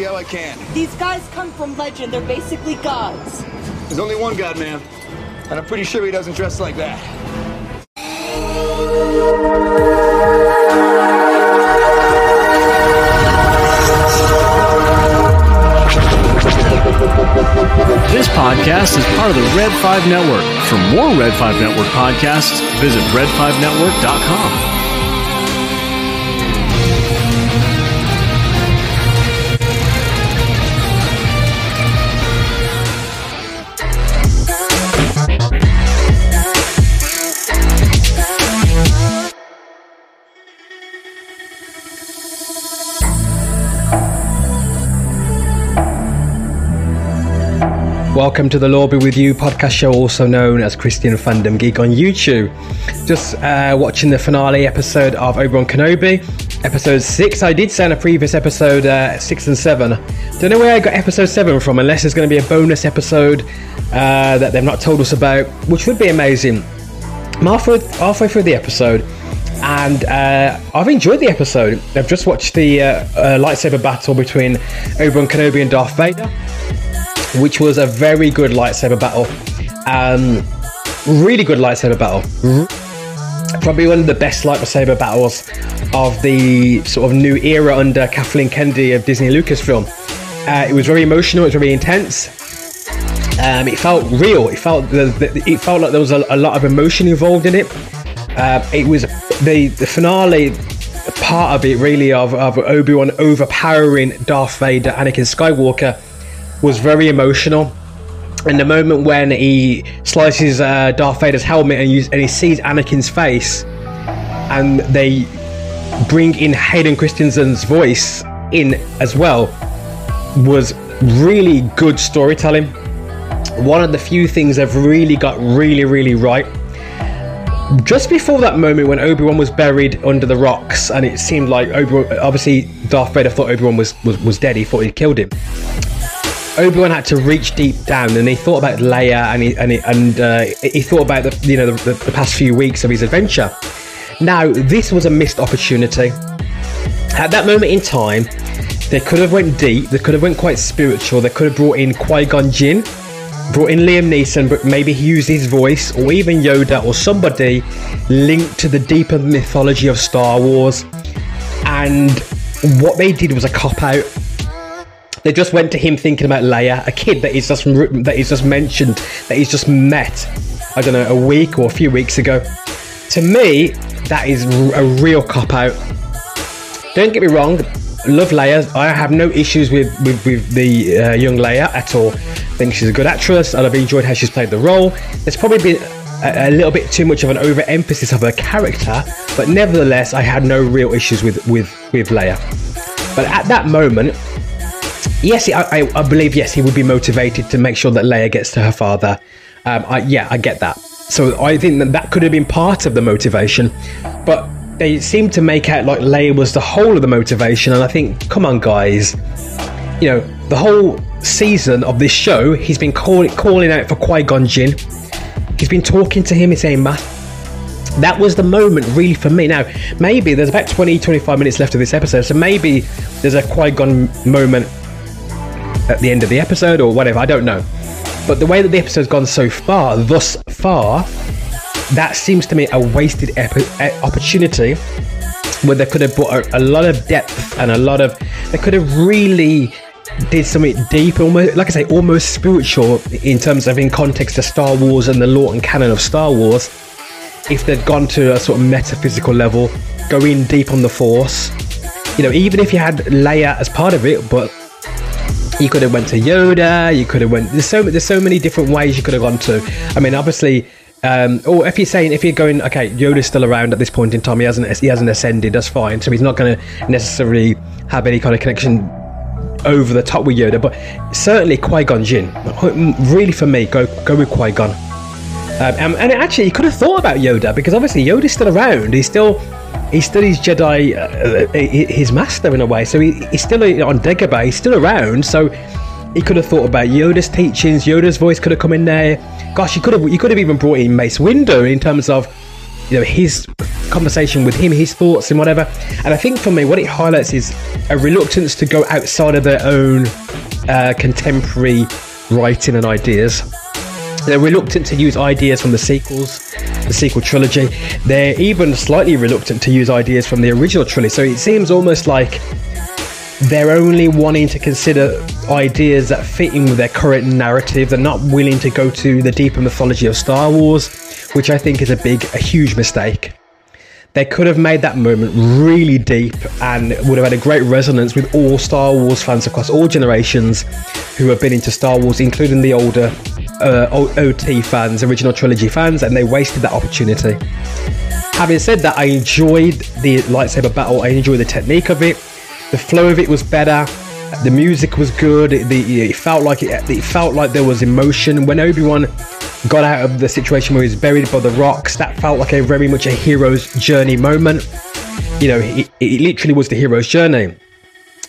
see how I can. These guys come from legend. They're basically gods. There's only one God, ma'am. And I'm pretty sure he doesn't dress like that. This podcast is part of the Red 5 Network. For more Red 5 Network podcasts, visit red5network.com. Welcome to the Lore Be With You podcast show, also known as Christian Fandom Geek on YouTube. Just uh, watching the finale episode of Obi-Wan Kenobi, episode 6. I did say in a previous episode uh, 6 and 7. Don't know where I got episode 7 from, unless it's going to be a bonus episode uh, that they've not told us about, which would be amazing. I'm halfway, halfway through the episode, and uh, I've enjoyed the episode. I've just watched the uh, uh, lightsaber battle between Obi-Wan Kenobi and Darth Vader which was a very good lightsaber battle. Um, really good lightsaber battle. Probably one of the best lightsaber battles of the sort of new era under Kathleen Kennedy of Disney Lucasfilm. Uh, it was very emotional. It was very intense. Um, it felt real. It felt the, the, it felt like there was a, a, lot of emotion involved in it. Uh, it was the the finale part of it really of, of Obi Wan overpowering Darth Vader, Anakin Skywalker was very emotional. And the moment when he slices uh, Darth Vader's helmet and, and he sees Anakin's face, and they bring in Hayden Christensen's voice in as well, was really good storytelling. One of the few things they've really got really, really right. Just before that moment when Obi Wan was buried under the rocks, and it seemed like Obi obviously Darth Vader thought Obi Wan was, was was dead. He thought he'd killed him. Obi-Wan had to reach deep down, and he thought about Leia, and he and he, and uh, he thought about the you know the, the, past few weeks of his adventure. Now, this was a missed opportunity. At that moment in time, they could have went deep. They could have went quite spiritual. They could have brought in Qui Gon Jinn, brought in Liam Neeson, but maybe he used his voice, or even Yoda, or somebody linked to the deeper mythology of Star Wars. And what they did was a cop out they just went to him thinking about Leia, a kid that he's just that he's just mentioned, that he's just met. I don't know, a week or a few weeks ago. To me, that is a real cop out. Don't get me wrong, love Leia. I have no issues with with, with the uh, young Leia at all. I think she's a good actress, and I've enjoyed how she's played the role. There's probably been a, a little bit too much of an overemphasis of her character, but nevertheless, I had no real issues with with with Leia. But at that moment, yes, I, I, believe yes, he would be motivated to make sure that Leia gets to her father. Um, I, yeah, I get that. So I think that that could have been part of the motivation, but they seem to make out like Leia was the whole of the motivation. And I think, come on, guys, you know, the whole season of this show, he's been call, calling out for Qui Gon Jinn. He's been talking to him. He's saying, "Matt." That was the moment, really, for me. Now, maybe there's about 20, 25 minutes left of this episode, so maybe there's a Qui Gon moment at the end of the episode or whatever. I don't know. But the way that the episode's gone so far, thus far, that seems to me a wasted epi- opportunity where they could have brought a, a, lot of depth and a lot of. They could have really did something deep, almost like I say, almost spiritual in terms of in context to Star Wars and the lore and canon of Star Wars. If they'd gone to a sort of metaphysical level, go in deep on the Force, you know, even if you had Leia as part of it, but you could have went to Yoda. You could have went. There's so there's so many different ways you could have gone to. I mean, obviously, um, or if you're saying if you're going, okay, Yoda's still around at this point in time. He hasn't he hasn't ascended. That's fine. So he's not going to necessarily have any kind of connection over the top with Yoda. But certainly Qui Gon Jinn. Really, for me, go go with Qui Gon. Um, and actually, you could have thought about Yoda because obviously Yoda's still around. He's still he studies Jedi, uh, uh his master in a way. So he, he's still on Dagobah. He's still around. So he could have thought about Yoda's teachings. Yoda's voice could have come in there. Gosh, you could have you could have even brought in Mace Windu in terms of you know his conversation with him, his thoughts and whatever. And I think for me, what it highlights is a reluctance to go outside of their own uh, contemporary writing and ideas. They're reluctant to use ideas from the sequels, the sequel trilogy. They're even slightly reluctant to use ideas from the original trilogy. So it seems almost like they're only wanting to consider ideas that fit in with their current narrative. They're not willing to go to the deeper mythology of Star Wars, which I think is a big, a huge mistake. They could have made that moment really deep and would have had a great resonance with all Star Wars fans across all generations who have been into Star Wars, including the older uh, OT fans, original trilogy fans, and they wasted that opportunity. Having said that, I enjoyed the lightsaber battle. I enjoyed the technique of it. The flow of it was better. The music was good. It, the, it felt like it, it felt like there was emotion when Obi Wan got out of the situation where he was buried by the rocks. That felt like a very much a hero's journey moment. You know, it, it literally was the hero's journey.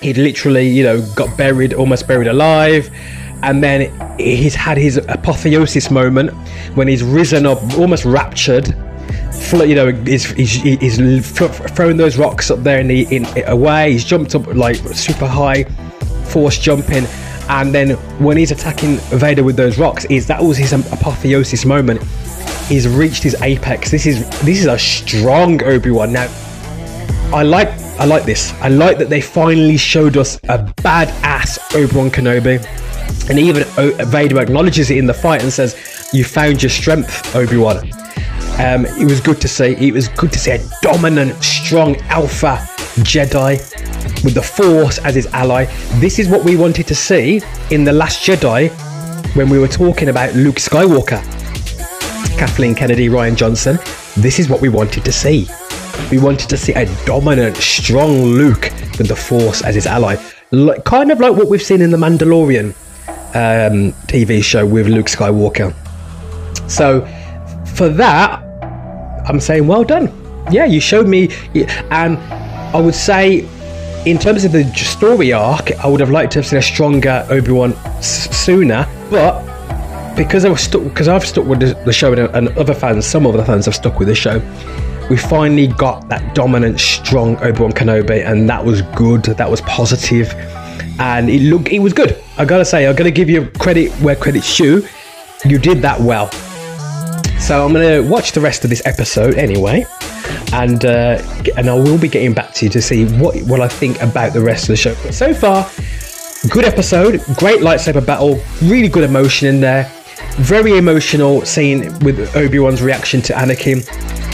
He'd literally, you know, got buried, almost buried alive and then he's had his apotheosis moment when he's risen up, almost raptured. You know, he's, he's, he's thrown those rocks up there in the in away. He's jumped up like super high, force jumping, and then when he's attacking Vader with those rocks, is that was his apotheosis moment. He's reached his apex. This is this is a strong Obi Wan now. I like I like this. I like that they finally showed us a badass Obi Wan Kenobi and even Vader acknowledges it in the fight and says, "You found your strength, Obi Wan." Um, it was good to see. It was good to see a dominant, strong alpha Jedi with the Force as his ally. This is what we wanted to see in the Last Jedi when we were talking about Luke Skywalker. Kathleen Kennedy, Rian Johnson. This is what we wanted to see. We wanted to see a dominant, strong Luke with the Force as his ally, like, kind of like what we've seen in The Mandalorian um, TV show with Luke Skywalker. So for that, I'm saying well done. Yeah, you showed me, and I would say, in terms of the story arc, I would have liked to have seen a stronger Obi Wan s- sooner, but because I was stuck, because I've stuck with the, show and, and other fans, some other fans have stuck with the show. We finally got that dominant, strong Obi Wan Kenobi, and that was good. That was positive and it looked it was good. I gotta say, I gotta give you credit where credit's due. You did that well. So I'm gonna watch the rest of this episode anyway, and uh, and I will be getting back to you to see what what I think about the rest of the show. But so far, good episode, great lightsaber battle, really good emotion in there, very emotional scene with Obi Wan's reaction to Anakin,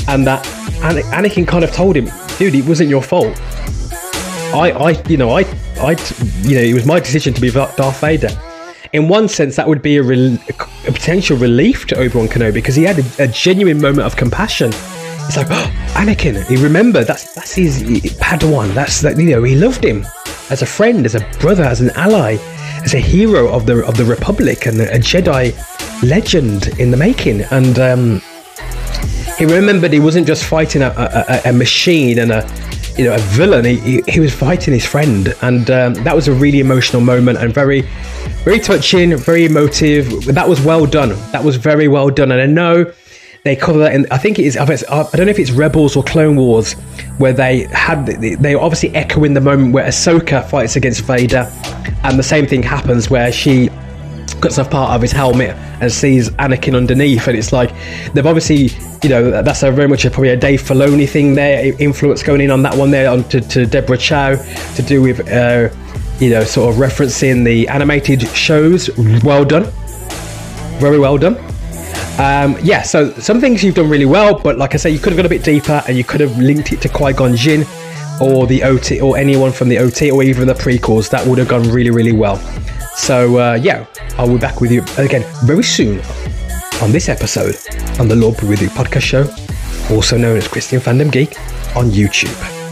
and that Anakin kind of told him, "Dude, it wasn't your fault." I, I, you know, I I, you know, it was my decision to be Darth Vader. In one sense, that would be a, re- a potential relief to Obi Wan Kenobi because he had a, a, genuine moment of compassion. It's like, oh, Anakin, he remembered that's that's his Padawan. That's that you know he loved him as a friend, as a brother, as an ally, as a hero of the of the Republic and a Jedi legend in the making. And um, he remembered he wasn't just fighting a, a, a machine and a you know a villain. He, he, was fighting his friend, and um, that was a really emotional moment and very, very touching, very emotive. That was well done. That was very well done, and I know they cover that in. I think it is. I don't know if it's Rebels or Clone Wars, where they had they obviously echoing the moment where Ahsoka fights against Vader, and the same thing happens where she cuts off part of his helmet and sees Anakin underneath, and it's like they've obviously, you know, that's a very much a, probably a Dave Filoni thing there, influence going in on that one there on to, to Deborah Chow to do with, uh, you know, sort of referencing the animated shows. Well done, very well done. Um, yeah, so some things you've done really well, but like I say, you could have gone a bit deeper and you could have linked it to Qui Gon Jinn or the OT or anyone from the OT or even the prequels. That would have gone really, really well. So, uh, yeah, I'll be back with you again very soon on this episode on the Lore Be With You podcast show, also known as Christian Fandom Geek on YouTube.